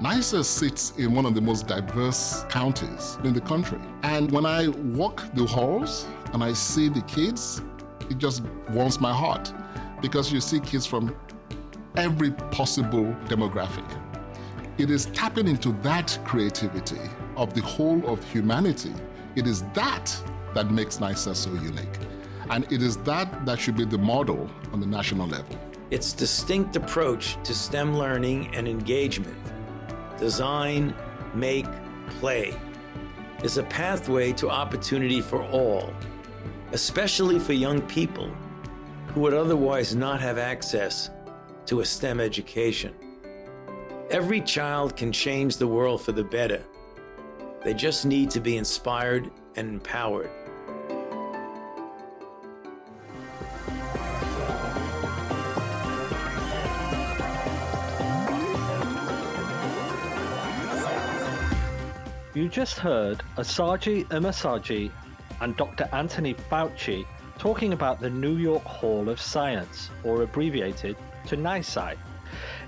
NYSCI sits in one of the most diverse counties in the country. And when I walk the halls and I see the kids, it just warms my heart because you see kids from every possible demographic. It is tapping into that creativity of the whole of humanity. It is that that makes NYSCI so unique. And it is that that should be the model on the national level. Its distinct approach to STEM learning and engagement design, make, play is a pathway to opportunity for all, especially for young people who would otherwise not have access to a STEM education. Every child can change the world for the better. They just need to be inspired and empowered. You just heard Asaji Umesaji and Dr. Anthony Fauci talking about the New York Hall of Science, or abbreviated to NYSCI.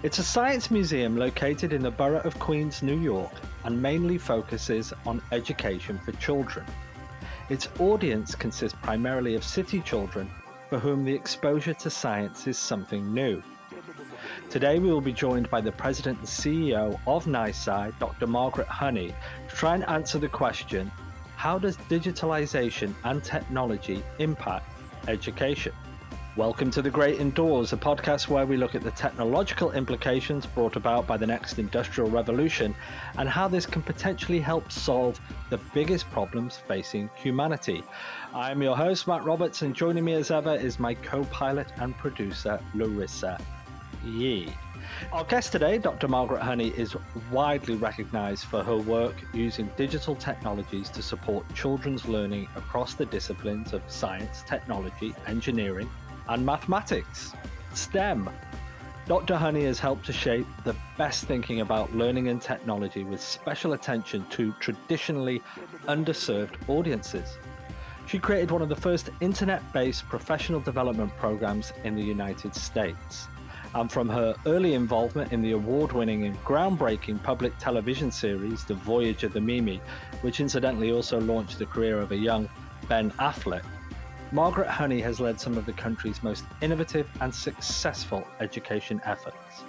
It's a science museum located in the borough of Queens, New York, and mainly focuses on education for children. Its audience consists primarily of city children for whom the exposure to science is something new. Today, we will be joined by the President and CEO of NYSCI, Dr. Margaret Honey, to try and answer the question how does digitalization and technology impact education? Welcome to The Great Indoors, a podcast where we look at the technological implications brought about by the next industrial revolution and how this can potentially help solve the biggest problems facing humanity. I'm your host, Matt Roberts, and joining me as ever is my co pilot and producer, Larissa Yee. Our guest today, Dr. Margaret Honey, is widely recognized for her work using digital technologies to support children's learning across the disciplines of science, technology, engineering, and mathematics, STEM. Dr. Honey has helped to shape the best thinking about learning and technology with special attention to traditionally underserved audiences. She created one of the first internet based professional development programs in the United States and from her early involvement in the award winning and groundbreaking public television series, The Voyage of the Mimi, which incidentally also launched the career of a young Ben Affleck, Margaret Honey has led some of the country's most innovative and successful education efforts.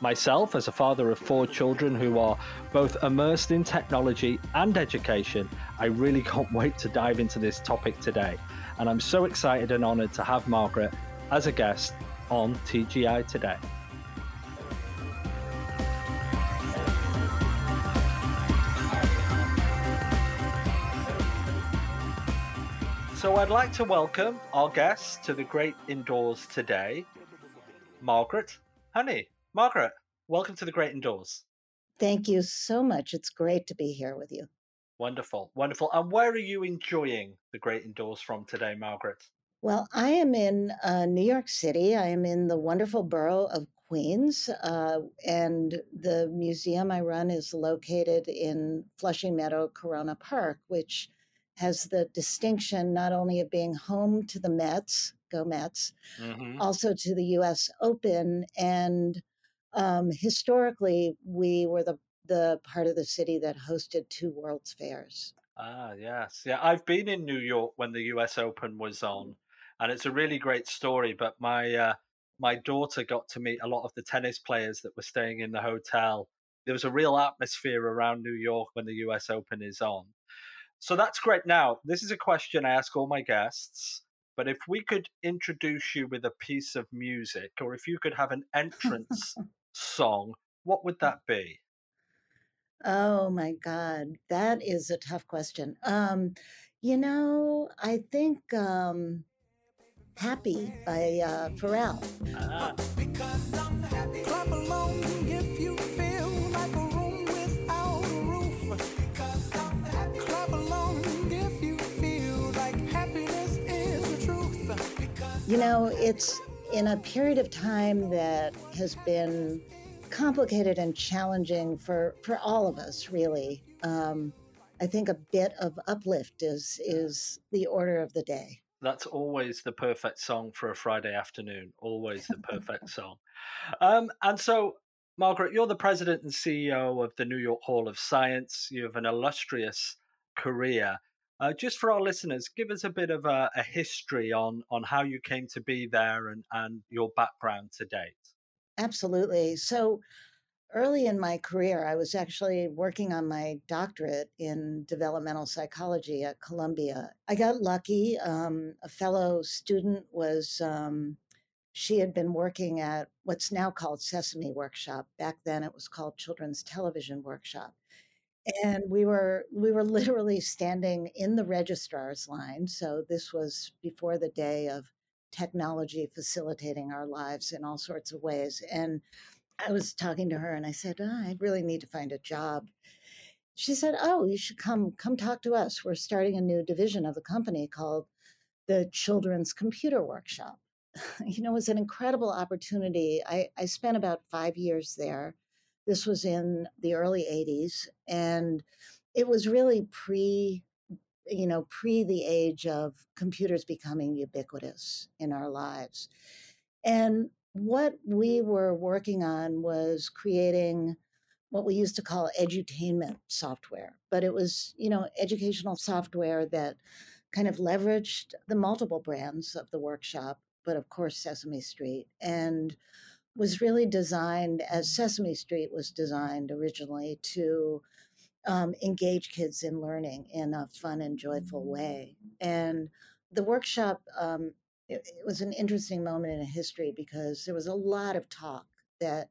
Myself, as a father of four children who are both immersed in technology and education, I really can't wait to dive into this topic today. And I'm so excited and honored to have Margaret as a guest on TGI Today. So I'd like to welcome our guests to the Great Indoors today, Margaret Honey. Margaret, welcome to the Great Indoors. Thank you so much. It's great to be here with you. Wonderful, wonderful. And where are you enjoying the Great Indoors from today, Margaret? Well, I am in uh, New York City. I am in the wonderful borough of Queens, uh, and the museum I run is located in Flushing Meadow Corona Park, which has the distinction not only of being home to the Mets, go Mets, mm-hmm. also to the U.S. Open, and um, historically we were the the part of the city that hosted two World's Fairs. Ah, yes, yeah. I've been in New York when the U.S. Open was on and it's a really great story. But my uh, my daughter got to meet a lot of the tennis players that were staying in the hotel. There was a real atmosphere around New York when the U.S. Open is on. So that's great. Now, this is a question I ask all my guests. But if we could introduce you with a piece of music, or if you could have an entrance song, what would that be? Oh my God, that is a tough question. Um, you know, I think um, Happy by uh, Pharrell. You know, it's in a period of time that has been complicated and challenging for, for all of us, really. Um, I think a bit of uplift is is the order of the day that's always the perfect song for a Friday afternoon. Always the perfect song. Um, and so Margaret, you're the president and CEO of the New York Hall of Science. You have an illustrious career. Uh, just for our listeners, give us a bit of a, a, history on on how you came to be there and, and your background to date. Absolutely. So early in my career, I was actually working on my doctorate in developmental psychology at Columbia. I got lucky. Um, a fellow student was, um, she had been working at what's now called Sesame Workshop. Back then it was called Children's Television Workshop and we were we were literally standing in the registrar's line so this was before the day of technology facilitating our lives in all sorts of ways and i was talking to her and i said oh, i really need to find a job. She said oh you should come come talk to us. We're starting a new division of the company called the children's computer workshop. You know it was an incredible opportunity. I, I spent about five years there. This was in the early 80s, and it was really pre you know, pre the age of computers becoming ubiquitous in our lives. And what we were working on was creating what we used to call edutainment software, but it was, you know, educational software that kind of leveraged the multiple brands of the workshop, but of course Sesame Street and was really designed as Sesame Street was designed originally to um, engage kids in learning in a fun and joyful way. And the workshop, um, it, it was an interesting moment in history because there was a lot of talk that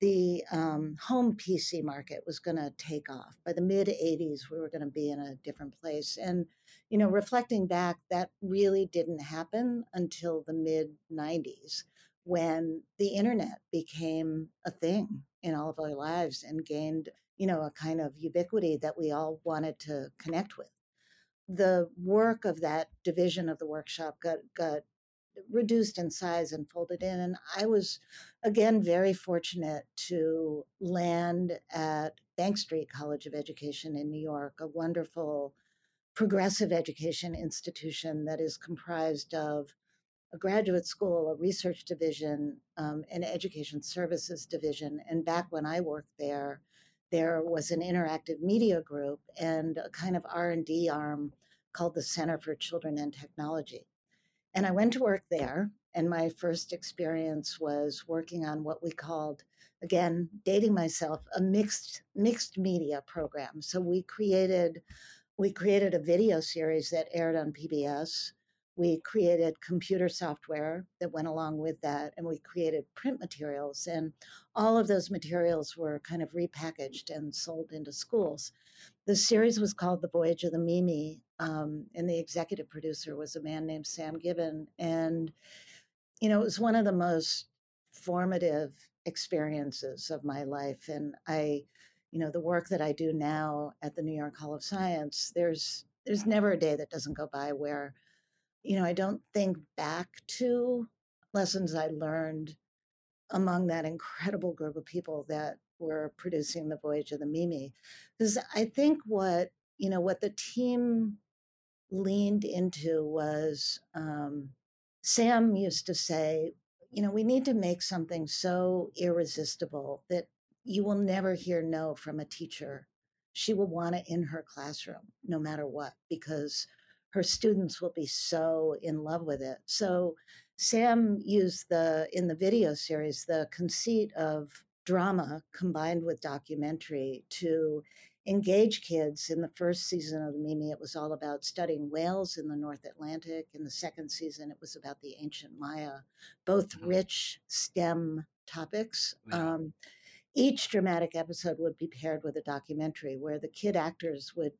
the um, home PC market was going to take off. By the mid 80s, we were going to be in a different place. And, you know, reflecting back, that really didn't happen until the mid 90s when the internet became a thing in all of our lives and gained, you know, a kind of ubiquity that we all wanted to connect with. The work of that division of the workshop got got reduced in size and folded in and I was again very fortunate to land at Bank Street College of Education in New York, a wonderful progressive education institution that is comprised of a graduate school, a research division, um, an education services division. And back when I worked there, there was an interactive media group and a kind of R&D arm called the Center for Children and Technology. And I went to work there, and my first experience was working on what we called, again, dating myself, a mixed mixed media program. So we created we created a video series that aired on PBS we created computer software that went along with that, and we created print materials. And all of those materials were kind of repackaged and sold into schools. The series was called The Voyage of the Mimi, um, and the executive producer was a man named Sam Gibbon. And, you know, it was one of the most formative experiences of my life. And I, you know, the work that I do now at the New York Hall of Science, there's there's never a day that doesn't go by where you know, I don't think back to lessons I learned among that incredible group of people that were producing the voyage of the Mimi. Because I think what, you know, what the team leaned into was um, Sam used to say, you know, we need to make something so irresistible that you will never hear no from a teacher. She will want it in her classroom, no matter what, because her students will be so in love with it. So Sam used the in the video series the conceit of drama combined with documentary to engage kids in the first season of the Mimi. It was all about studying whales in the North Atlantic. In the second season, it was about the ancient Maya, both mm-hmm. rich STEM topics. Yeah. Um, each dramatic episode would be paired with a documentary where the kid actors would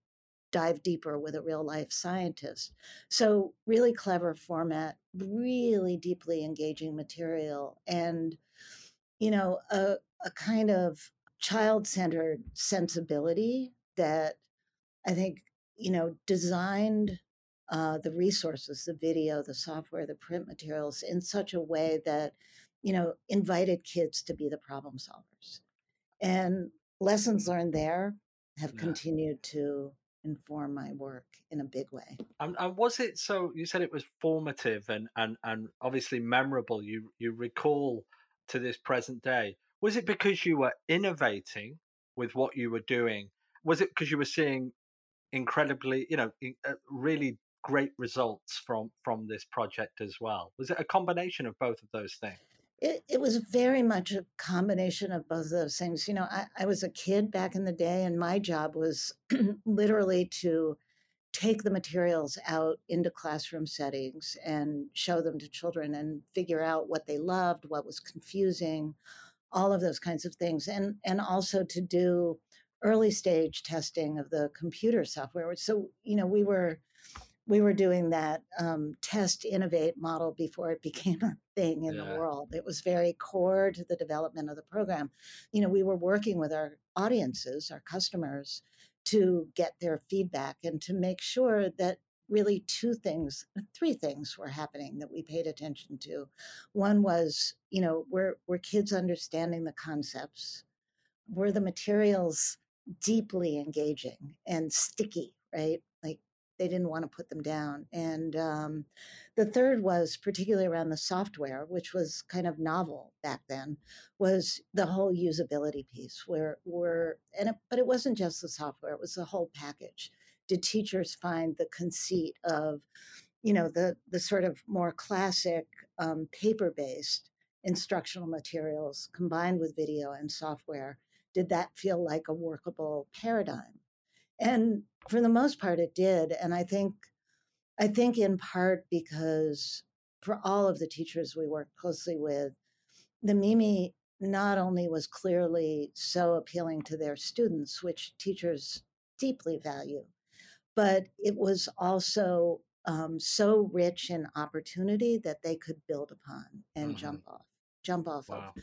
dive deeper with a real life scientist. So, really clever format, really deeply engaging material, and, you know, a, a kind of child centered sensibility that I think, you know, designed uh, the resources, the video, the software, the print materials in such a way that, you know, invited kids to be the problem solvers. And lessons learned there have yeah. continued to inform my work in a big way. And, and, was it so? You said it was formative and and and obviously memorable. You you recall to this present day. Was it because you were innovating with what you were doing? Was it because you were seeing incredibly, you know, uh, really great results from from this project as well? Was it a combination of both of those things? It, it was very much a combination of both of those things. You know, I, I was a kid back in the day, and my job was literally to take the materials out into classroom settings and show them to children and figure out what they loved, what was confusing, all of those kinds of things, and and also to do early stage testing of the computer software. So you know, we were we were doing that um, test innovate model before it became a thing in yeah. the world it was very core to the development of the program you know we were working with our audiences our customers to get their feedback and to make sure that really two things three things were happening that we paid attention to one was you know were were kids understanding the concepts were the materials deeply engaging and sticky right like they didn't want to put them down. And um, the third was particularly around the software, which was kind of novel back then, was the whole usability piece where we're, and it, but it wasn't just the software, it was the whole package. Did teachers find the conceit of, you know, the, the sort of more classic um, paper-based instructional materials combined with video and software? Did that feel like a workable paradigm? And for the most part it did and i think i think in part because for all of the teachers we worked closely with the mimi not only was clearly so appealing to their students which teachers deeply value but it was also um, so rich in opportunity that they could build upon and mm-hmm. jump off jump off wow. of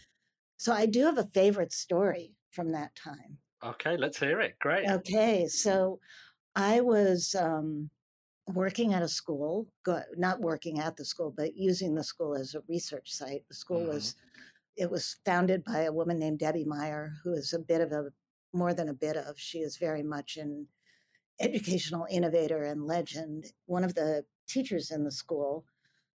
so i do have a favorite story from that time okay let's hear it great okay so I was um, working at a school, go, not working at the school, but using the school as a research site. The school mm-hmm. was it was founded by a woman named Debbie Meier, who is a bit of a more than a bit of. She is very much an educational innovator and legend. One of the teachers in the school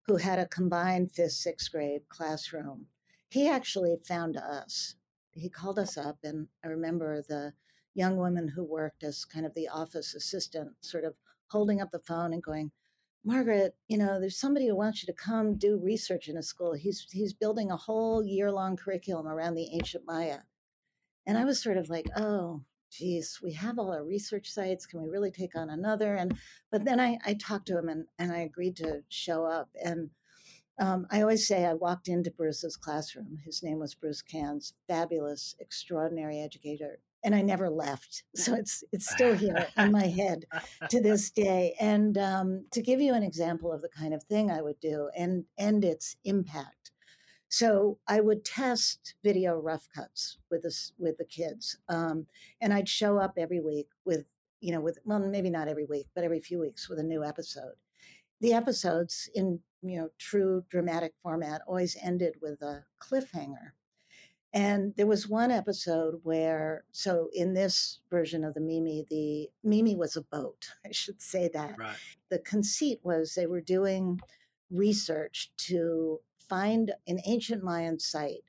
who had a combined fifth, sixth grade classroom. He actually found us. He called us up, and I remember the young woman who worked as kind of the office assistant, sort of holding up the phone and going, Margaret, you know, there's somebody who wants you to come do research in a school. He's he's building a whole year long curriculum around the ancient Maya. And I was sort of like, oh, geez, we have all our research sites. Can we really take on another? And but then I, I talked to him and, and I agreed to show up. And um, I always say I walked into Bruce's classroom. His name was Bruce Cans, fabulous, extraordinary educator, and I never left. So it's it's still here in my head to this day. And um, to give you an example of the kind of thing I would do and and its impact. So I would test video rough cuts with this with the kids, um, and I'd show up every week with you know with well maybe not every week but every few weeks with a new episode. The episodes in you know true dramatic format always ended with a cliffhanger and there was one episode where, so in this version of the Mimi, the Mimi was a boat, I should say that. Right. The conceit was they were doing research to find an ancient Mayan site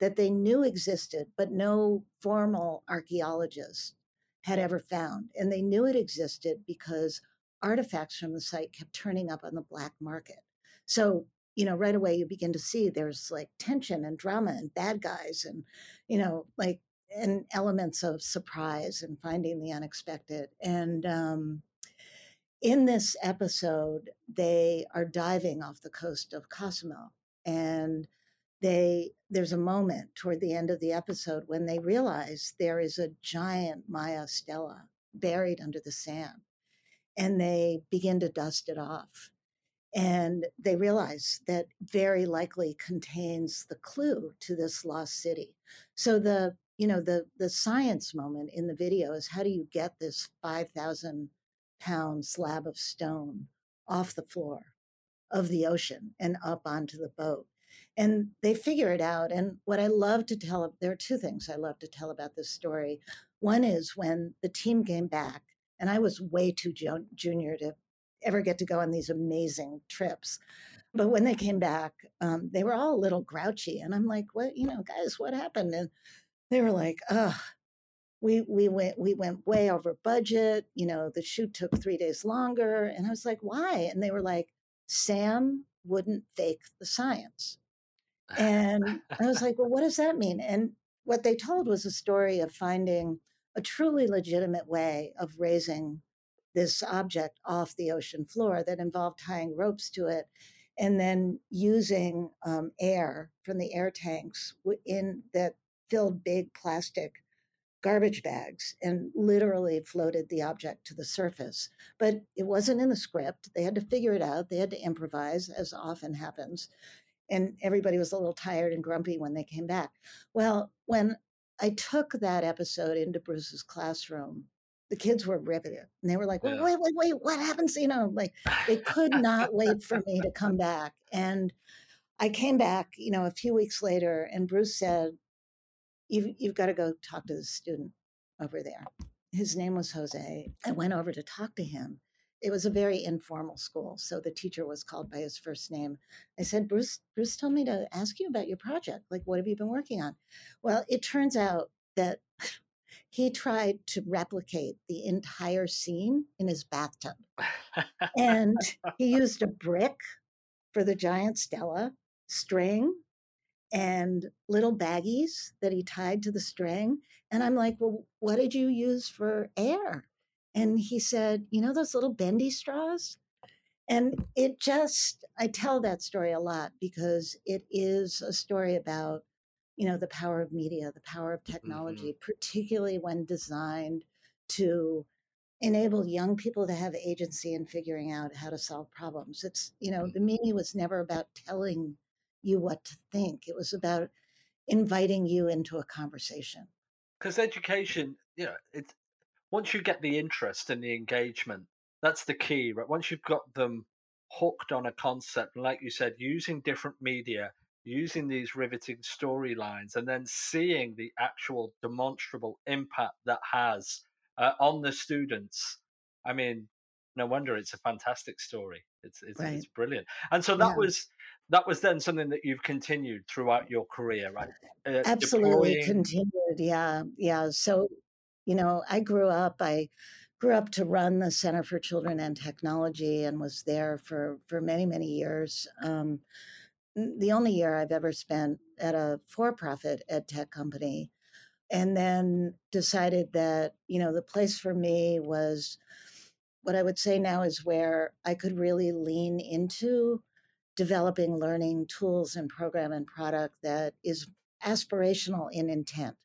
that they knew existed, but no formal archaeologist had ever found. And they knew it existed because artifacts from the site kept turning up on the black market. So you know, right away you begin to see there's like tension and drama and bad guys and, you know, like, and elements of surprise and finding the unexpected. And um, in this episode, they are diving off the coast of Cozumel. And they there's a moment toward the end of the episode when they realize there is a giant Maya stela buried under the sand. And they begin to dust it off and they realize that very likely contains the clue to this lost city so the you know the the science moment in the video is how do you get this 5000 pound slab of stone off the floor of the ocean and up onto the boat and they figure it out and what i love to tell there are two things i love to tell about this story one is when the team came back and i was way too junior to ever get to go on these amazing trips. But when they came back, um, they were all a little grouchy. And I'm like, what, you know, guys, what happened? And they were like, ugh, we we went we went way over budget. You know, the shoot took three days longer. And I was like, why? And they were like, Sam wouldn't fake the science. And I was like, well, what does that mean? And what they told was a story of finding a truly legitimate way of raising this object off the ocean floor that involved tying ropes to it and then using um, air from the air tanks in that filled big plastic garbage bags and literally floated the object to the surface. But it wasn't in the script. They had to figure it out. They had to improvise, as often happens. And everybody was a little tired and grumpy when they came back. Well, when I took that episode into Bruce's classroom the kids were riveted and they were like, yeah. wait, wait, wait, what happens? You know, like they could not wait for me to come back. And I came back, you know, a few weeks later, and Bruce said, You've, you've got to go talk to the student over there. His name was Jose. I went over to talk to him. It was a very informal school, so the teacher was called by his first name. I said, Bruce, Bruce told me to ask you about your project. Like, what have you been working on? Well, it turns out that he tried to replicate the entire scene in his bathtub. and he used a brick for the giant stela, string, and little baggies that he tied to the string. And I'm like, well, what did you use for air? And he said, you know, those little bendy straws? And it just, I tell that story a lot because it is a story about you know the power of media the power of mm-hmm. technology mm-hmm. particularly when designed to enable young people to have agency in figuring out how to solve problems it's you know mm-hmm. the media was never about telling you what to think it was about inviting you into a conversation because education you know it's once you get the interest and the engagement that's the key right once you've got them hooked on a concept like you said using different media using these riveting storylines and then seeing the actual demonstrable impact that has uh, on the students. I mean, no wonder it's a fantastic story. It's it's, right. it's brilliant. And so that yeah. was that was then something that you've continued throughout your career, right? Uh, Absolutely deploying... continued. Yeah, yeah. So, you know, I grew up. I grew up to run the Center for Children and Technology and was there for for many many years. Um, the only year I've ever spent at a for profit ed tech company. And then decided that, you know, the place for me was what I would say now is where I could really lean into developing learning tools and program and product that is aspirational in intent,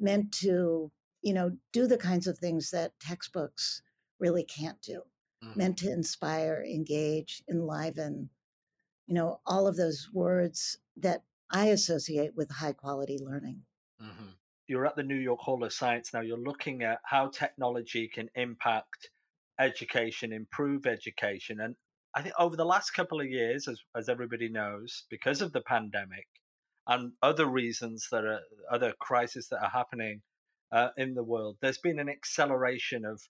meant to, you know, do the kinds of things that textbooks really can't do, mm. meant to inspire, engage, enliven, you know, all of those words that I associate with high quality learning. Mm-hmm. You're at the New York Hall of Science now. You're looking at how technology can impact education, improve education. And I think over the last couple of years, as, as everybody knows, because of the pandemic and other reasons that are other crises that are happening uh, in the world, there's been an acceleration of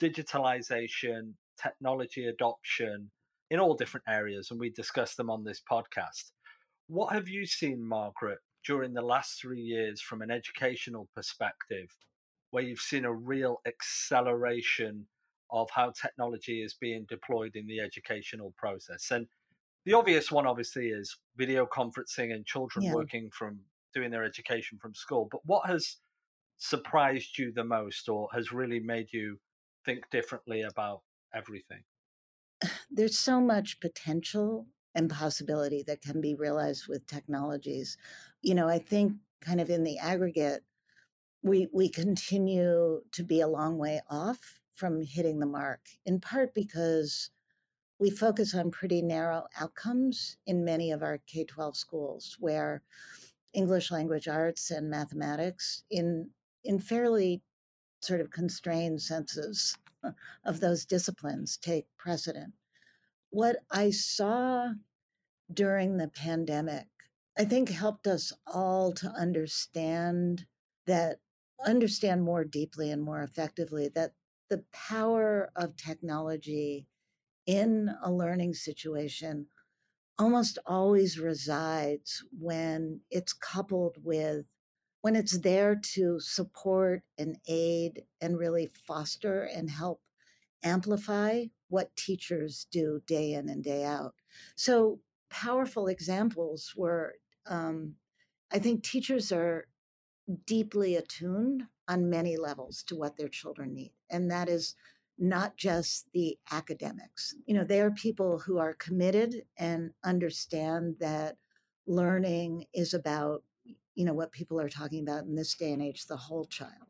digitalization, technology adoption, in all different areas, and we discuss them on this podcast. What have you seen, Margaret, during the last three years from an educational perspective, where you've seen a real acceleration of how technology is being deployed in the educational process? And the obvious one, obviously, is video conferencing and children yeah. working from doing their education from school. But what has surprised you the most or has really made you think differently about everything? there's so much potential and possibility that can be realized with technologies. You know, I think kind of in the aggregate, we we continue to be a long way off from hitting the mark, in part because we focus on pretty narrow outcomes in many of our K 12 schools where English language arts and mathematics in in fairly sort of constrained senses of those disciplines take precedent. What I saw during the pandemic, I think helped us all to understand that, understand more deeply and more effectively that the power of technology in a learning situation almost always resides when it's coupled with when it's there to support and aid and really foster and help amplify what teachers do day in and day out. So, powerful examples were um, I think teachers are deeply attuned on many levels to what their children need. And that is not just the academics. You know, they are people who are committed and understand that learning is about, you know, what people are talking about in this day and age, the whole child.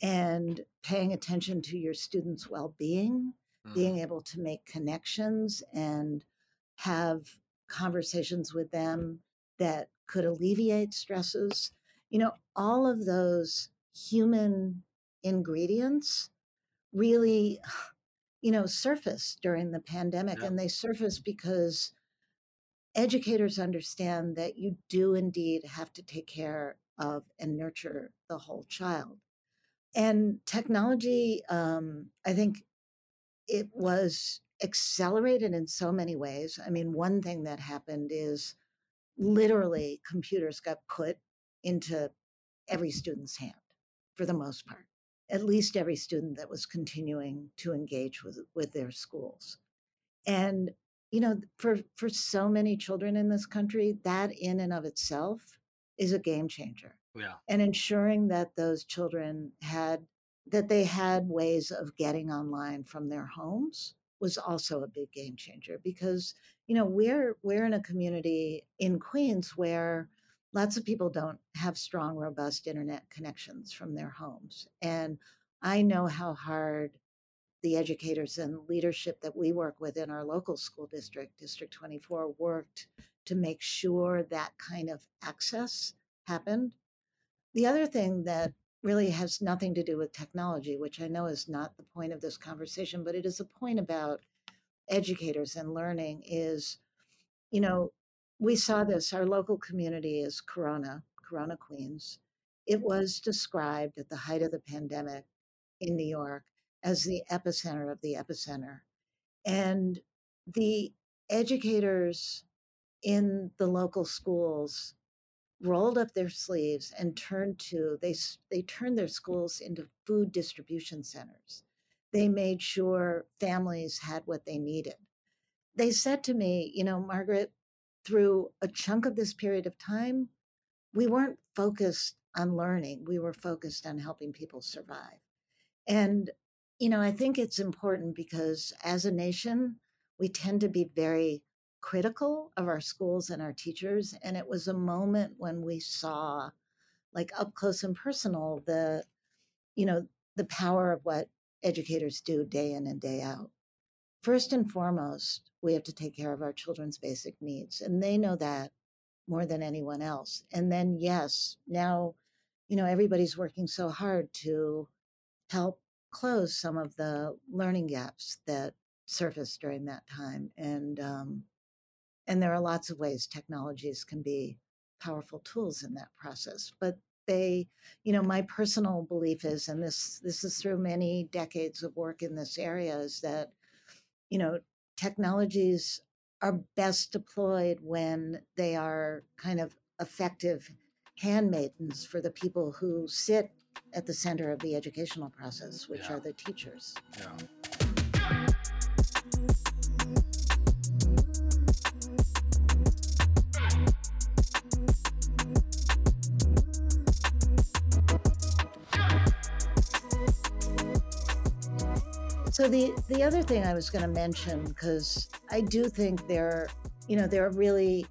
And paying attention to your students' well being, mm. being able to make connections and have conversations with them that could alleviate stresses. You know, all of those human ingredients really, you know, surfaced during the pandemic. Yeah. And they surfaced because educators understand that you do indeed have to take care of and nurture the whole child. And technology, um, I think it was accelerated in so many ways. I mean, one thing that happened is literally computers got put into every student's hand for the most part at least every student that was continuing to engage with with their schools. And you know for for so many children in this country that in and of itself is a game changer. Yeah. And ensuring that those children had that they had ways of getting online from their homes was also a big game changer because you know we're we're in a community in Queens where lots of people don't have strong, robust internet connections from their homes. And I know how hard the educators and leadership that we work with in our local school district, District 24, worked to make sure that kind of access happened. The other thing that really has nothing to do with technology, which I know is not the point of this conversation, but it is a point about educators and learning, is, you know, we saw this. Our local community is Corona, Corona, Queens. It was described at the height of the pandemic in New York as the epicenter of the epicenter. And the educators in the local schools rolled up their sleeves and turned to they they turned their schools into food distribution centers. They made sure families had what they needed. They said to me, you know, Margaret, through a chunk of this period of time, we weren't focused on learning, we were focused on helping people survive. And, you know, I think it's important because as a nation, we tend to be very critical of our schools and our teachers. And it was a moment when we saw, like up close and personal, the, you know, the power of what educators do day in and day out. First and foremost, we have to take care of our children's basic needs, and they know that more than anyone else. And then, yes, now, you know, everybody's working so hard to help close some of the learning gaps that surfaced during that time. And um, and there are lots of ways technologies can be powerful tools in that process. But they, you know, my personal belief is, and this this is through many decades of work in this area, is that you know, technologies are best deployed when they are kind of effective handmaidens for the people who sit at the center of the educational process, which yeah. are the teachers. Yeah. So the the other thing I was going to mention because I do think there, you know, there are really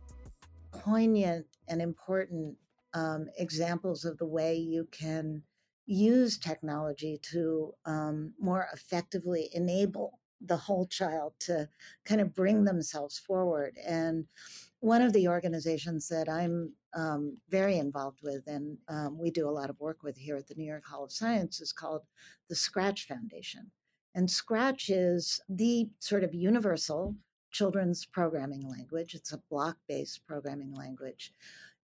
poignant and important um, examples of the way you can use technology to um, more effectively enable the whole child to kind of bring themselves forward. And one of the organizations that I'm um, very involved with, and um, we do a lot of work with here at the New York Hall of Science, is called the Scratch Foundation. And Scratch is the sort of universal children's programming language. It's a block based programming language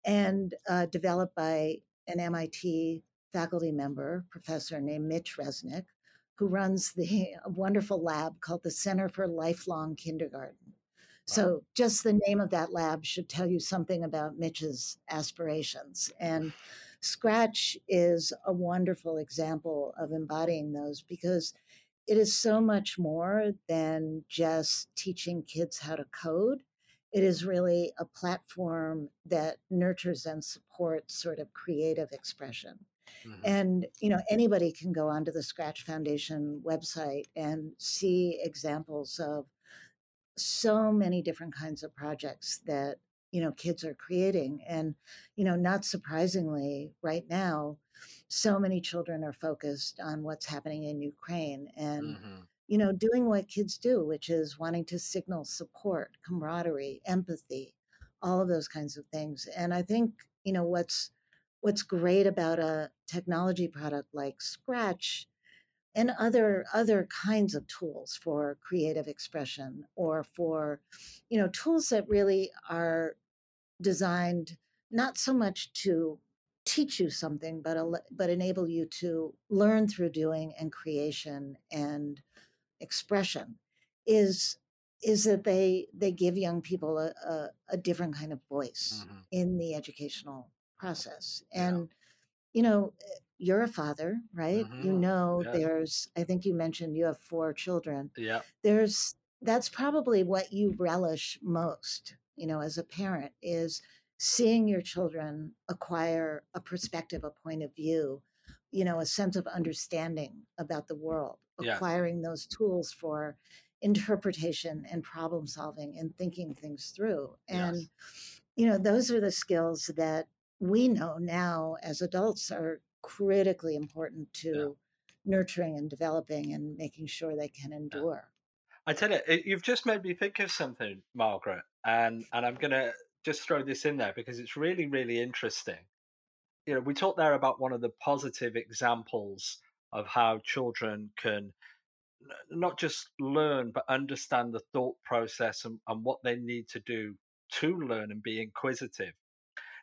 and uh, developed by an MIT faculty member, professor named Mitch Resnick, who runs the wonderful lab called the Center for Lifelong Kindergarten. So, just the name of that lab should tell you something about Mitch's aspirations. And Scratch is a wonderful example of embodying those because it is so much more than just teaching kids how to code. It is really a platform that nurtures and supports sort of creative expression. Mm-hmm. And you know anybody can go onto the Scratch Foundation website and see examples of so many different kinds of projects that you know kids are creating and you know not surprisingly right now so many children are focused on what's happening in Ukraine and mm-hmm. you know doing what kids do which is wanting to signal support camaraderie empathy all of those kinds of things and i think you know what's what's great about a technology product like scratch and other other kinds of tools for creative expression or for you know tools that really are designed not so much to teach you something but but enable you to learn through doing and creation and expression is is that they they give young people a, a, a different kind of voice mm-hmm. in the educational process and yeah. you know you're a father right mm-hmm. you know yeah. there's i think you mentioned you have four children yeah there's that's probably what you relish most you know as a parent is seeing your children acquire a perspective, a point of view, you know, a sense of understanding about the world, yeah. acquiring those tools for interpretation and problem solving and thinking things through. And, yes. you know, those are the skills that we know now as adults are critically important to yeah. nurturing and developing and making sure they can endure. I tell you, you've just made me think of something, Margaret, and and I'm gonna just throw this in there because it's really, really interesting. You know, we talked there about one of the positive examples of how children can not just learn, but understand the thought process and, and what they need to do to learn and be inquisitive.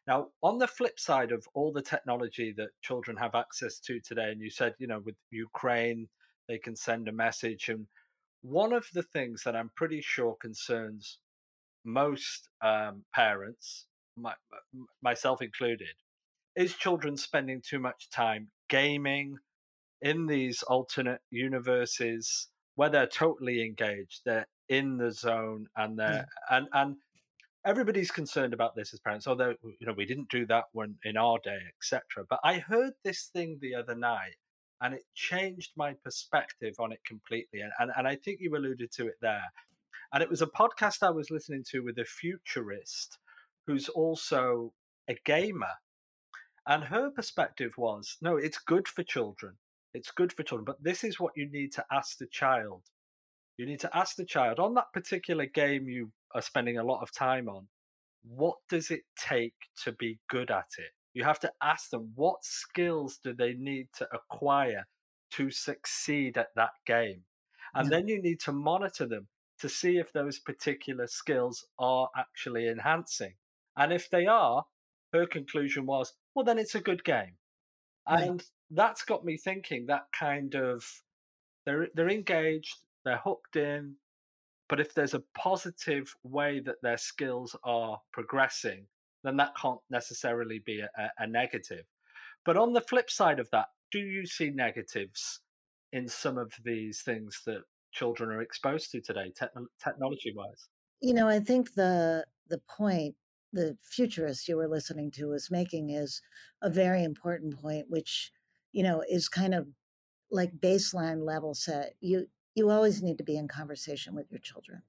Now, on the flip side of all the technology that children have access to today, and you said, you know, with Ukraine, they can send a message. And one of the things that I'm pretty sure concerns most um, parents, my, myself included, is children spending too much time gaming in these alternate universes where they're totally engaged, they're in the zone, and they're yeah. and and everybody's concerned about this as parents. Although you know we didn't do that one in our day, etc. But I heard this thing the other night, and it changed my perspective on it completely. And and, and I think you alluded to it there. And it was a podcast I was listening to with a futurist who's also a gamer. And her perspective was no, it's good for children. It's good for children. But this is what you need to ask the child. You need to ask the child on that particular game you are spending a lot of time on, what does it take to be good at it? You have to ask them what skills do they need to acquire to succeed at that game? And yeah. then you need to monitor them to see if those particular skills are actually enhancing. And if they are, her conclusion was, well, then it's a good game. And that's got me thinking that kind of they're they're engaged, they're hooked in, but if there's a positive way that their skills are progressing, then that can't necessarily be a, a negative. But on the flip side of that, do you see negatives in some of these things that children are exposed to today, te- technology wise? You know, I think the the point the futurist you were listening to was making is a very important point, which you know is kind of like baseline level set. You you always need to be in conversation with your children.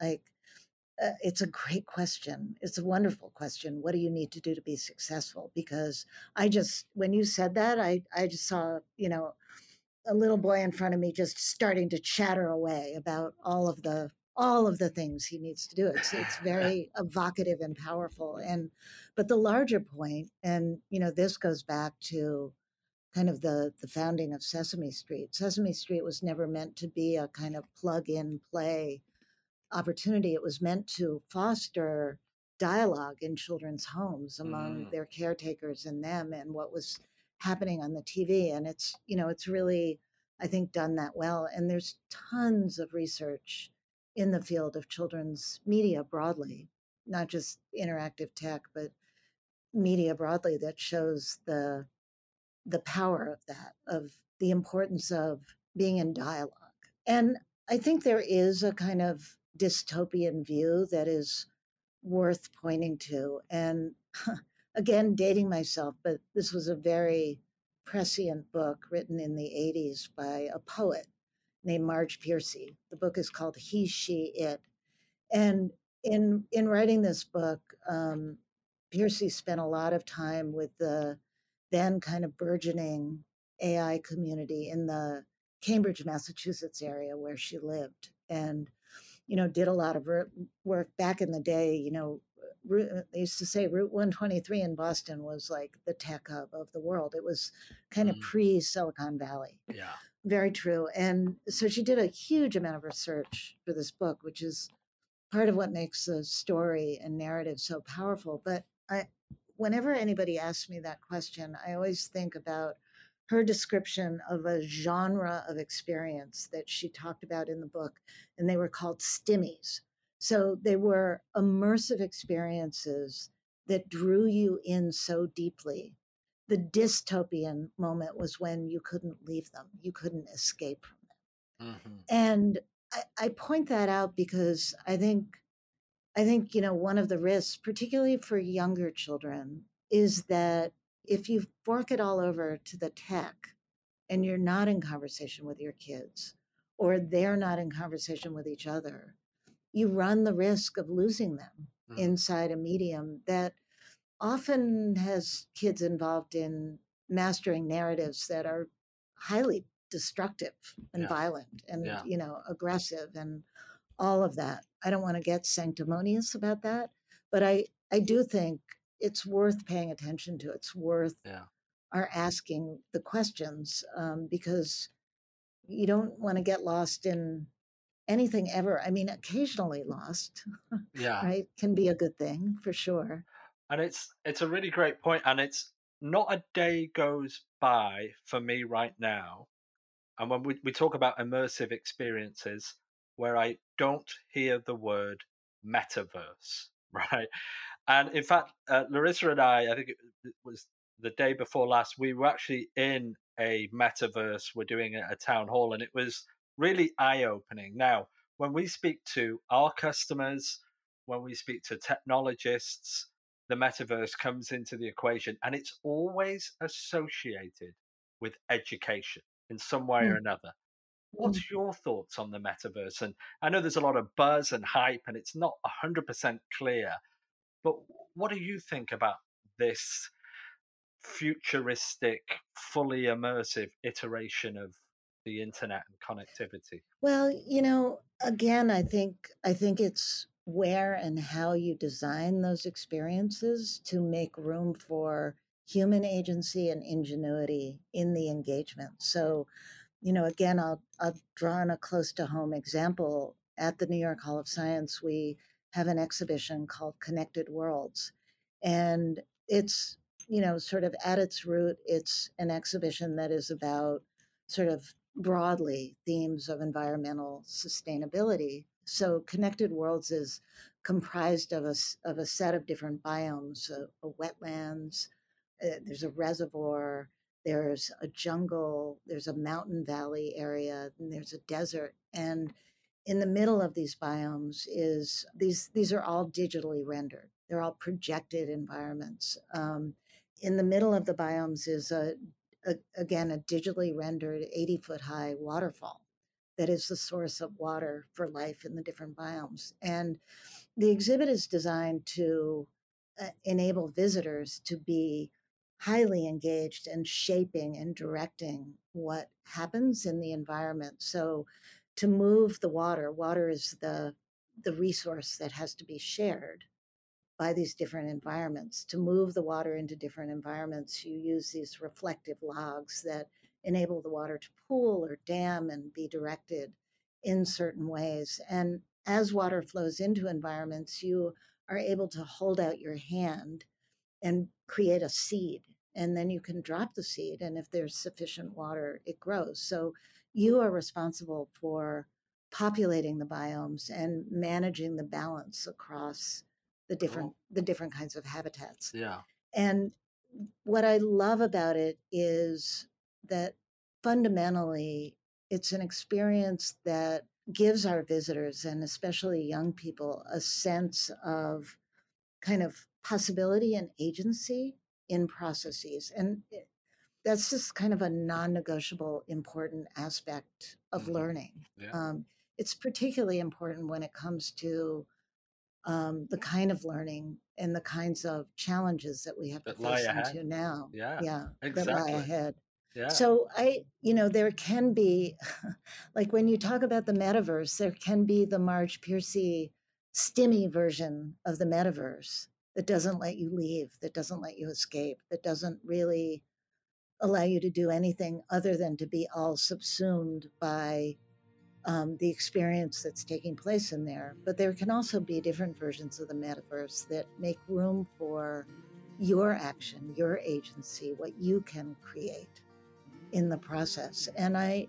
Like uh, it's a great question. It's a wonderful question. What do you need to do to be successful? Because I just when you said that, I I just saw you know a little boy in front of me just starting to chatter away about all of the all of the things he needs to do. It's it's very evocative and powerful. And but the larger point, and you know, this goes back to kind of the the founding of Sesame Street. Sesame Street was never meant to be a kind of plug in play opportunity. It was meant to foster dialogue in children's homes among mm. their caretakers and them and what was happening on the TV. And it's, you know, it's really, I think, done that well. And there's tons of research in the field of children's media broadly, not just interactive tech, but media broadly that shows the the power of that, of the importance of being in dialogue. And I think there is a kind of dystopian view that is worth pointing to. And again, dating myself, but this was a very prescient book written in the 80s by a poet named Marge Piercy. The book is called He, She, It. And in in writing this book, um, Piercy spent a lot of time with the then kind of burgeoning AI community in the Cambridge, Massachusetts area where she lived, and you know did a lot of work back in the day. You know, they used to say Route 123 in Boston was like the tech hub of the world. It was kind of mm. pre Silicon Valley. Yeah. Very true. And so she did a huge amount of research for this book, which is part of what makes the story and narrative so powerful. But I, whenever anybody asks me that question, I always think about her description of a genre of experience that she talked about in the book, and they were called stimmies. So they were immersive experiences that drew you in so deeply the dystopian moment was when you couldn't leave them, you couldn't escape from them. Mm-hmm. And I, I point that out because I think I think, you know, one of the risks, particularly for younger children, is that if you fork it all over to the tech and you're not in conversation with your kids or they're not in conversation with each other, you run the risk of losing them mm. inside a medium that often has kids involved in mastering narratives that are highly destructive and yeah. violent and yeah. you know aggressive and all of that i don't want to get sanctimonious about that but i i do think it's worth paying attention to it's worth yeah. our asking the questions um, because you don't want to get lost in anything ever i mean occasionally lost yeah right can be a good thing for sure and it's it's a really great point, and it's not a day goes by for me right now. And when we, we talk about immersive experiences, where I don't hear the word metaverse, right? And in fact, uh, Larissa and I, I think it was the day before last, we were actually in a metaverse. We're doing a, a town hall, and it was really eye opening. Now, when we speak to our customers, when we speak to technologists, the metaverse comes into the equation and it's always associated with education in some way mm. or another. What's mm. your thoughts on the metaverse? And I know there's a lot of buzz and hype and it's not 100% clear, but what do you think about this futuristic, fully immersive iteration of the internet and connectivity? Well, you know, again, I think I think it's where and how you design those experiences to make room for human agency and ingenuity in the engagement. So, you know, again, I'll, I'll draw on a close to home example. At the New York Hall of Science, we have an exhibition called Connected Worlds. And it's, you know, sort of at its root, it's an exhibition that is about sort of broadly themes of environmental sustainability so Connected Worlds is comprised of a, of a set of different biomes, a, a wetlands, uh, there's a reservoir, there's a jungle, there's a mountain valley area, and there's a desert. And in the middle of these biomes is these these are all digitally rendered. They're all projected environments. Um, in the middle of the biomes is a, a again a digitally rendered 80 foot high waterfall that is the source of water for life in the different biomes. And the exhibit is designed to uh, enable visitors to be highly engaged and shaping and directing what happens in the environment. So to move the water, water is the the resource that has to be shared by these different environments. To move the water into different environments, you use these reflective logs that enable the water to pool or dam and be directed in certain ways. And as water flows into environments, you are able to hold out your hand and create a seed. And then you can drop the seed. And if there's sufficient water, it grows. So you are responsible for populating the biomes and managing the balance across the different Cool. the different kinds of habitats. Yeah. And what I love about it is that fundamentally it's an experience that gives our visitors and especially young people a sense of kind of possibility and agency in processes. And it- that's just kind of a non negotiable important aspect of Mhm. learning. Yeah. Um, it's particularly important when it comes to um, the kind of learning and the kinds of challenges that we have That to face into now. Yeah. Yeah, that Exactly. lie ahead. Yeah. So I, you know, there can be, like when you talk about the metaverse, there can be the Marge Piercy stimmy version of the metaverse that doesn't let you leave, that doesn't let you escape, that doesn't really allow you to do anything other than to be all subsumed by um, the experience that's taking place in there. But there can also be different versions of the metaverse that make room for your action, your agency, what you can create in the process. And I,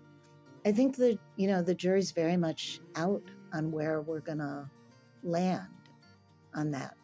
I think that you know the jury's very much out on where we're gonna land on that.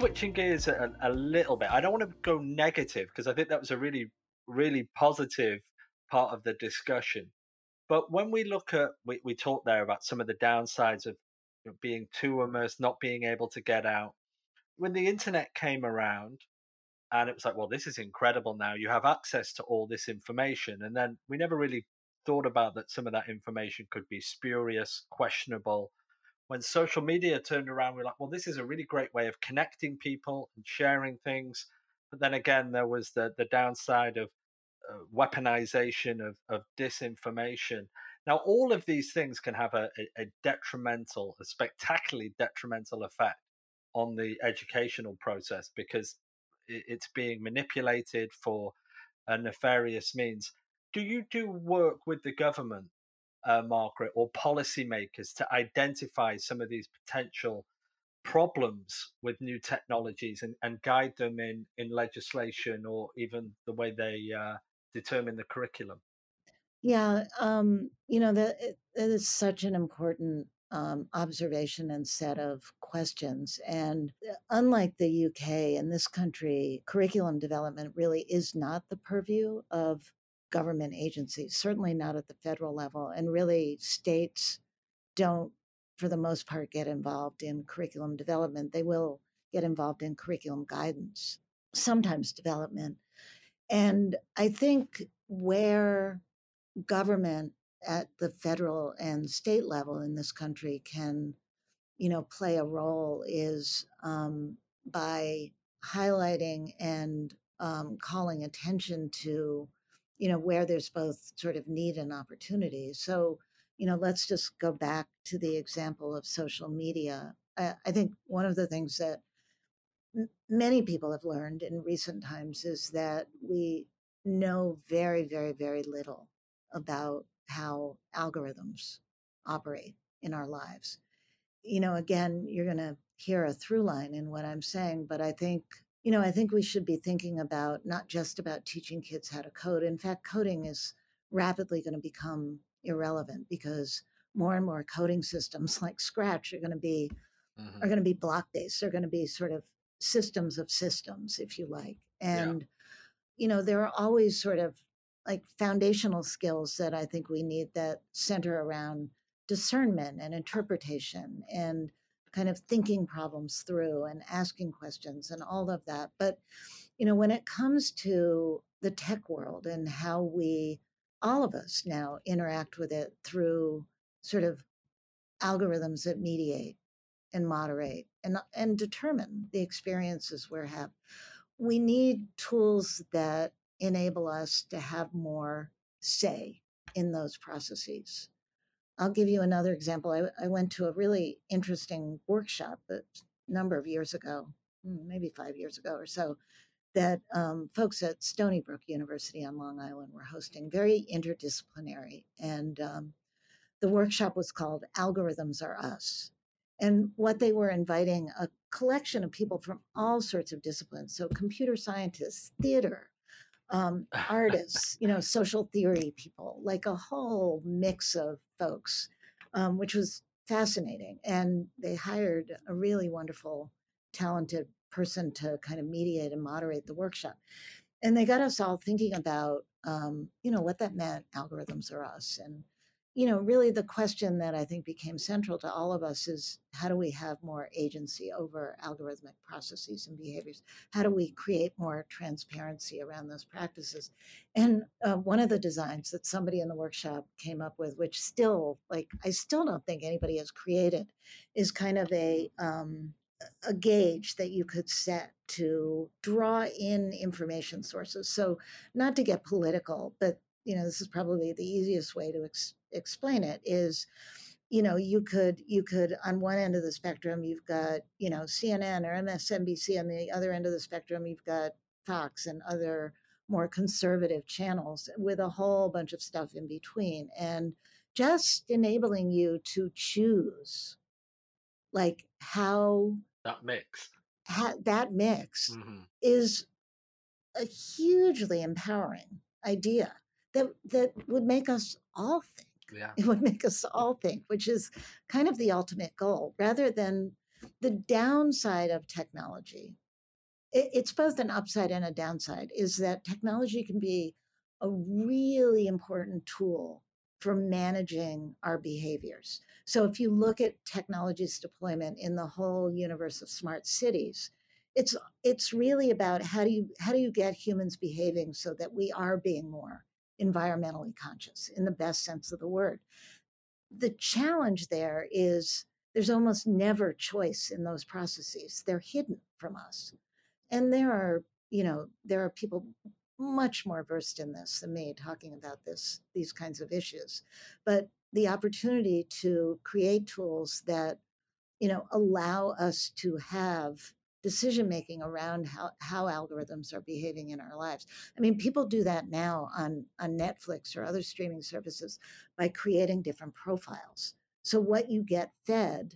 Switching gears a, a little bit. I don't want to go negative because I think that was a really, really positive part of the discussion. But when we look at, we, we talked there about some of the downsides of being too immersed, not being able to get out. When the internet came around, and it was like, well, this is incredible now. You have access to all this information. And then we never really thought about that some of that information could be spurious, questionable. When social media turned around, we are like, well, this is a really great way of connecting people and sharing things. But then again, there was the, the downside of uh, weaponization of, of disinformation. Now, all of these things can have a, a, detrimental, a spectacularly detrimental effect on the educational process because it's being manipulated for a nefarious means. Do you do work with the government, uh, Margaret, or policymakers to identify some of these potential problems with new technologies and, and guide them in, in legislation or even the way they uh, determine the curriculum? Yeah, um, you know that it, it is such an important um, observation and set of questions. And uh, unlike the UK, in this country, curriculum development really is not the purview of government agencies, certainly not at the federal level. And really, states don't, for the most part, get involved in curriculum development. They will get involved in curriculum guidance, sometimes development. And I think where government at the federal and state level in this country can, you know, play a role is um, by highlighting and um, calling attention to, you know, where there's both sort of need and opportunity. So, you know, let's just go back to the example of social media. I, I think one of the things that m- many people have learned in recent times is that we know very, very, very little about how algorithms operate in our lives. You know, again, you're going to hear a through line in what I'm saying, but I think, you know, I think we should be thinking about not just about teaching kids how to code. In fact, coding is rapidly going to become irrelevant because more and more coding systems like Scratch are going to be are mm-hmm. going to be block based. They're going to be sort of systems of systems, if you like. Yeah. And, you know, there are always sort of like foundational skills that I think we need that center around discernment and interpretation and kind of thinking problems through and asking questions and all of that. But, you know, when it comes to the tech world and how we, all of us now interact with it through sort of algorithms that mediate and moderate and and determine the experiences we're having. We need tools that enable us to have more say in those processes. I'll give you another example. I, I went to a really interesting workshop a number of years ago, mm, maybe five years ago or so, that um, folks at Stony Brook University on Long Island were hosting, very interdisciplinary. And um, the workshop was called Algorithms Are Us. And what they were inviting a collection of people from all sorts of disciplines. So, computer scientists, theater, um, artists, you know, social theory people, like a whole mix of folks, um, which was fascinating. And they hired a really wonderful, talented person to kind of mediate and moderate the workshop. And they got us all thinking about, um, you know, what that meant, algorithms are us, and you know, really the question that I think became central to all of us is how do we have more agency over algorithmic processes and behaviors? How do we create more transparency around those practices? And uh, one of the designs that somebody in the workshop came up with, which still, like, I still don't think anybody has created, is kind of a, um, a gauge that you could set to draw in information sources. So, not to get political, but you know, this is probably the easiest way to ex- explain it is you know you could you could on one end of the spectrum you've got you know cnn or msnbc on the other end of the spectrum you've got fox and other more conservative channels with a whole bunch of stuff in between and just enabling you to choose like how that mix ha- that mix mm-hmm. is a hugely empowering idea that that would make us all think yeah. It would make us all think, which is kind of the ultimate goal, rather than the downside of technology. It, it's both an upside and a downside, is that technology can be a really important tool for managing our behaviors. So if you look at technology's deployment in the whole universe of smart cities, it's it's really about how do you how do you get humans behaving so that we are being more environmentally conscious in the best sense of the word. The challenge there is there's almost never choice in those processes. They're hidden from us. And there are, you know, there are people much more versed in this than me talking about this these kinds of issues. But the opportunity to create tools that you know allow us to have decision making around how, how algorithms are behaving in our lives. I mean, people do that now on, on Netflix or other streaming services by creating different profiles. So what you get fed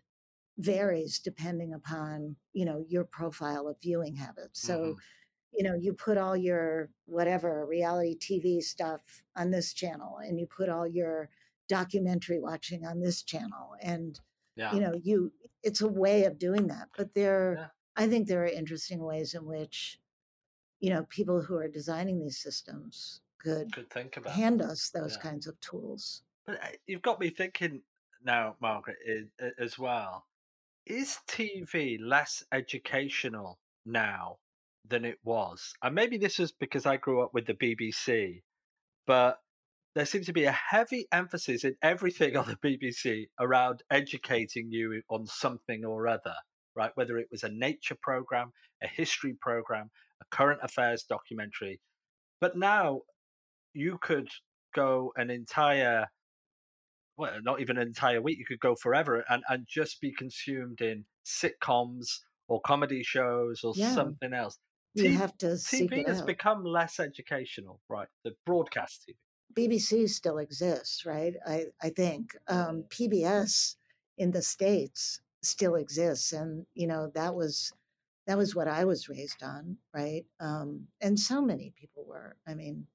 varies depending upon, you know, your profile of viewing habits. So, mm-hmm. you know, you put all your whatever reality TV stuff on this channel and you put all your documentary watching on this channel and yeah. you know you it's a way of doing that but there yeah I think there are interesting ways in which, you know, people who are designing these systems could, could think about hand us those yeah. kinds of tools. But uh, you've got me thinking now, Margaret, as well. Is TV less educational now than it was? And maybe this is because I grew up with the BBC, but there seems to be a heavy emphasis in everything on the BBC around educating you on something or other right? Whether it was a nature program, a history program, a current affairs documentary. But now you could go an entire, well, not even an entire week, you could go forever and, and just be consumed in sitcoms or comedy shows or yeah. something else. You T- have to TV has become less educational, right? The broadcast TV. BBC still exists, right? I, I think um, PBS in the States still exists and you know that was that was what i was raised on right? Um, and so many people were. I mean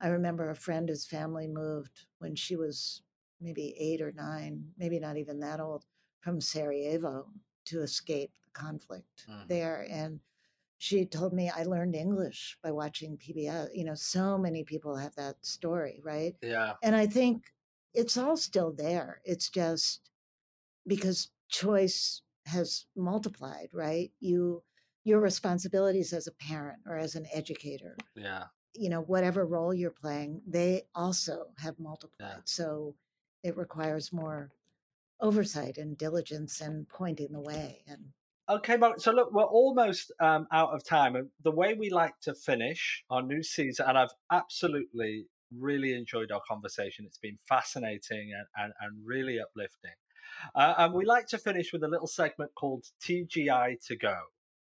i remember a friend whose family moved when she was maybe eight or nine maybe not even that old from sarajevo to escape the conflict mm-hmm. there and she told me i learned english by watching pbs you know so many people have that story right? Yeah. And i think it's all still there. It's just because choice has multiplied, right? You your responsibilities as a parent or as an educator. Yeah. You know, whatever role you're playing, they also have multiplied. Yeah. So it requires more oversight and diligence and pointing the way and Okay, Mark. So look, we're almost um, out of time, and the way we like to finish our new season, and I've absolutely really enjoyed our conversation. It's been fascinating and, and, and really uplifting. Uh, and we like to finish with a little segment called TGI to go.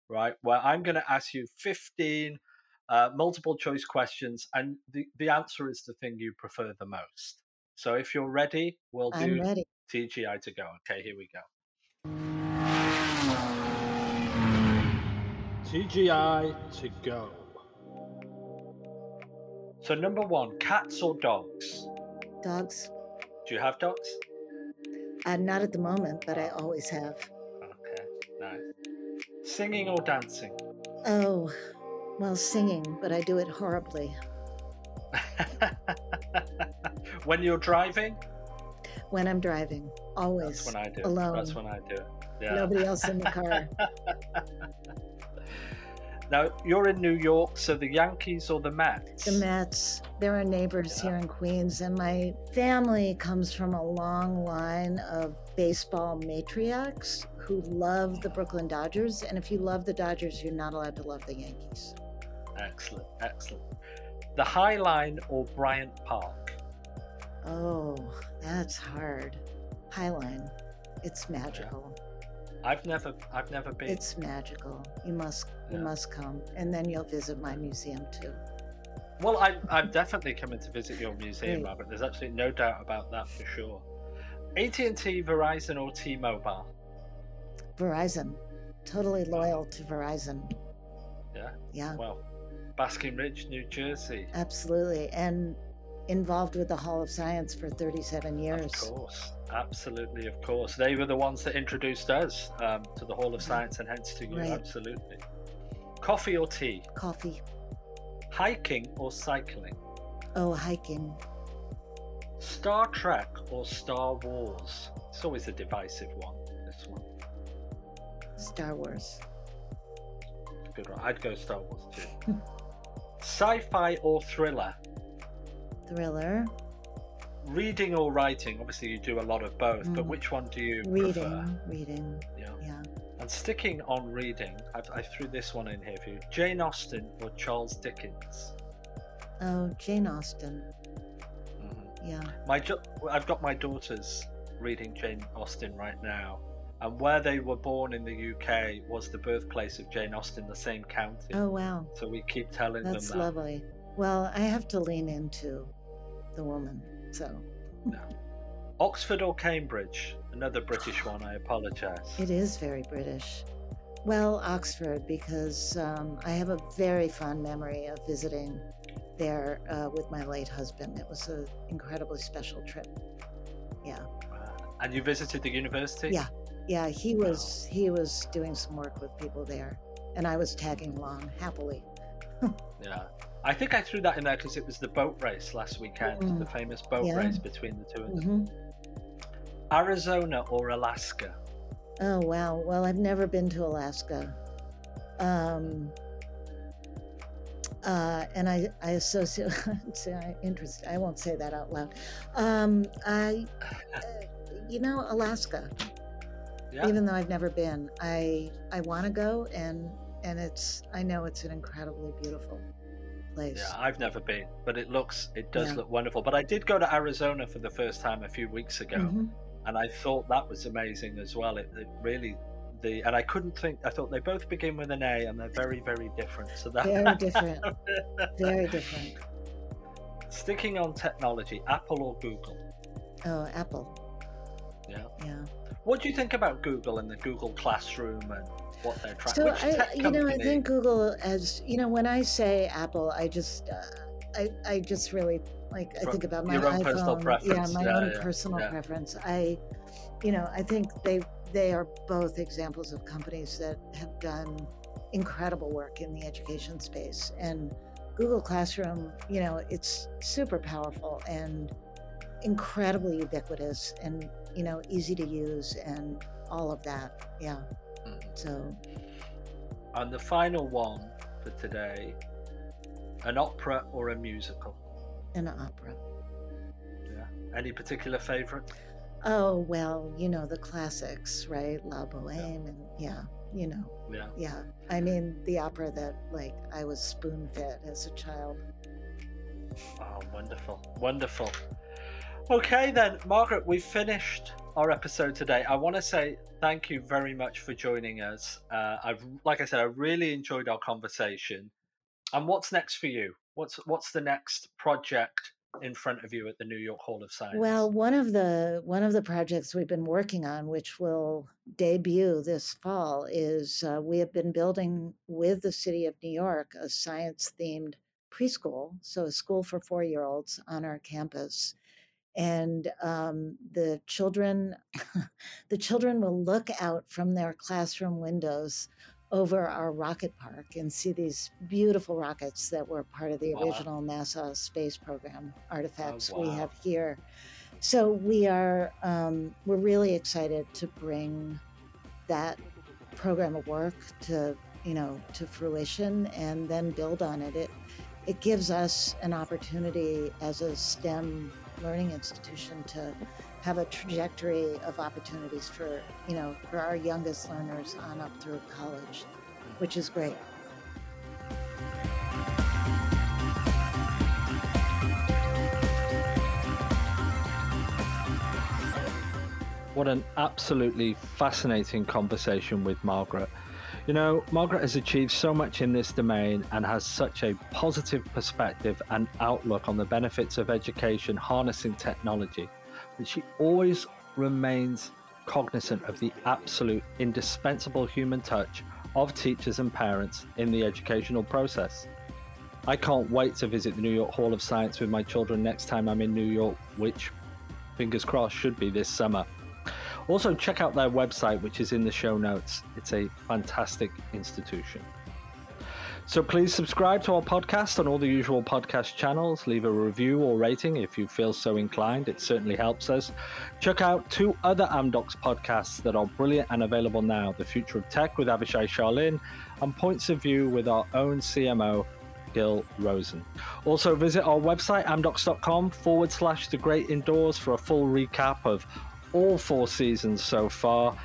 right? Where I'm going to ask you 15 uh, multiple choice questions, and the, the answer is the thing you prefer the most. So if you're ready, we'll do ready. TGI to go. Okay, here we go. TGI to go. So, number one, cats or dogs? Dogs? Do you have dogs? Uh, not at the moment, but I always have. Okay, nice. Singing or dancing? Oh, well, singing, but I do it horribly. when you're driving? When I'm driving, always. That's when I do. Alone. That's when I do. Yeah. Nobody else in the car. now you're in New York, so the Yankees or the Mets? The Mets. There are neighbors yeah. here in Queens, and my family comes from a long line of baseball matriarchs who love the Brooklyn Dodgers. And if you love the Dodgers, you're not allowed to love the Yankees. Excellent, excellent. The High Line or Bryant Park? Oh, that's hard. High Line. It's magical. Yeah. I've never I've never been. It's magical. You must you must come and then you'll visit my museum too. Well, I'm, I'm definitely coming to visit your museum, Great. Robert. There's absolutely no doubt about that for sure. AT&T, Verizon, or T-Mobile? Verizon. Totally loyal to Verizon. Yeah. Yeah. Well, Basking Ridge, New Jersey. Absolutely. And involved with the Hall of Science for 37 years. Of course. Absolutely, of course. They were the ones that introduced us um, to the Hall of Science and hence to you. Right. Absolutely. Coffee or tea? Coffee. Hiking or cycling? Oh, hiking. Star Trek or Star Wars? It's always a divisive one, this one. Star Wars. Good one. I'd go Star Wars too. Sci fi or thriller? Thriller. Reading or writing? Obviously, you do a lot of both, mm. but which one do you reading, prefer? Reading. Yeah. Yeah. And sticking on reading, I've, I threw this one in here for you Jane Austen or Charles Dickens? Oh, Jane Austen. Mm-hmm. Yeah. My, I've got my daughters reading Jane Austen right now, and where they were born in the UK was the birthplace of Jane Austen, the same county. Oh wow! So we keep telling That's them that. That's lovely. Well, I have to lean into the woman, so. no. Oxford or Cambridge? Another British one. I apologise. It is very British. Well, Oxford, because um, I have a very fond memory of visiting there uh, with my late husband. It was an incredibly special trip. Yeah. and you visited the university? Yeah, yeah. He was he was doing some work with people there, and I was tagging along happily. yeah. I think I threw that in there because it was the boat race last weekend, mm. the famous boat yeah. race between the two of them. Mm-hmm. Arizona or Alaska? Oh wow! Well, I've never been to Alaska, um, uh, and I I associate. I interest. I won't say that out loud. Um, I, uh, you know, Alaska. Yeah. Even though I've never been, I I want to go, and and it's I know it's an incredibly beautiful place. Yeah, I've never been, but it looks it does yeah. look wonderful. But I did go to Arizona for the first time a few weeks ago, mm-hmm. and I thought that was amazing as well. It, it, really the and I couldn't think. I thought they both begin with an A, and they're very very different. So that very different, very different. Sticking on technology, Apple or Google? Oh, Apple. Yeah. Yeah. What do you think about Google and the Google Classroom and what they're trying. So I, you know, I think Google as you know, when I say Apple, I just, uh, I, I just really like I think about my Your own iPhone. Yeah, my yeah, own yeah, personal yeah. preference. I, you know, I think they they are both examples of companies that have done incredible work in the education space and Google Classroom. You know, it's super powerful and incredibly ubiquitous and you know easy to use and all of that. Yeah. So. And the final one for today an opera or a musical? An opera. Yeah. Any particular favorite? Oh, well, you know, the classics, right? La Boheme, yeah. and yeah, you know. Yeah. Yeah. I mean, the opera that, like, I was spoon fed as a child. Oh, wonderful. Wonderful. Okay, then, Margaret, we've finished our episode today. I want to say thank you very much for joining us. Uh, I've, like I said, I really enjoyed our conversation. And what's next for you? What's what's the next project in front of you at the New York Hall of Science? Well, one of the one of the projects we've been working on, which will debut this fall, is uh, we have been building with the City of New York a science themed preschool, so a school for four year olds on our campus. And um, the children, the children will look out from their classroom windows over our rocket park and see these beautiful rockets that were part of the wow. original NASA space program oh, artifacts oh, wow. we have here. So we are um, we're really excited to bring that program of work to you know to fruition and then build on it. It it gives us an opportunity as a STEM learning institution to have a trajectory of opportunities for you know for our youngest learners on up through college, which is great. What an absolutely fascinating conversation with Margaret. You know, Margaret has achieved so much in this domain and has such a positive perspective and outlook on the benefits of education harnessing technology that she always remains cognizant of the absolute indispensable human touch of teachers and parents in the educational process. I can't wait to visit the New York Hall of Science with my children next time I'm in New York, which, fingers crossed, should be this summer. Also, check out their website, which is in the show notes. It's a fantastic institution. So please subscribe to our podcast on all the usual podcast channels. Leave a review or rating if you feel so inclined. It certainly helps us. Check out two other Amdocs podcasts that are brilliant and available now The Future of Tech with Avishai Sharlin and Points of View with our own CMO, Gil Rosen. Also, visit our website, amdocs.com forward slash the great indoors for a full recap of all four seasons so far.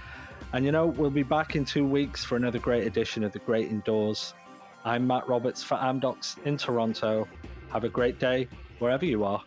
And you know, we'll be back in two weeks for another great edition of The Great Indoors. I'm Matt Roberts for Amdocs in Toronto. Have a great day wherever you are.